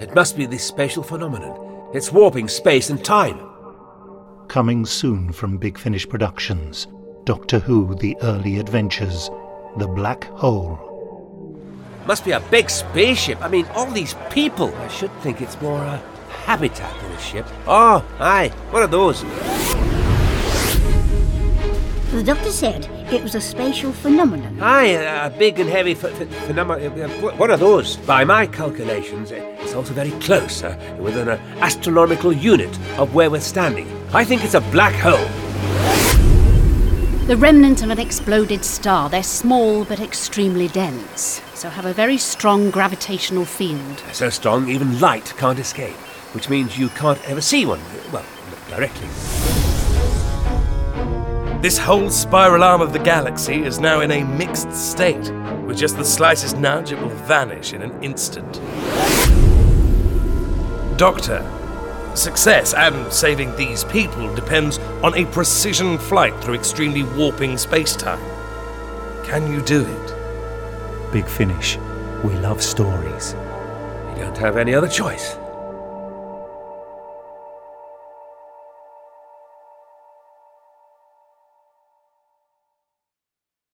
It must be this spatial phenomenon. It's warping space and time. Coming soon from Big Finish Productions Doctor Who The Early Adventures The Black Hole. Must be a big spaceship. I mean, all these people. I should think it's more a habitat than a ship. Oh, aye, one of those. The doctor said it was a spatial phenomenon. Aye, a, big and heavy ph- ph- phenomenon. Uh, uh, one of those. By my calculations, eh, it's also very close, uh, within an uh, astronomical unit of where we're standing. I think it's a black hole. The remnant of an exploded star. They're small but extremely dense, so have a very strong gravitational field. So strong, even light can't escape, which means you can't ever see one. Well, not directly. This whole spiral arm of the galaxy is now in a mixed state. With just the slightest nudge, it will vanish in an instant. Doctor, success and saving these people depends on a precision flight through extremely warping space-time. Can you do it? Big Finish. We love stories. You don't have any other choice.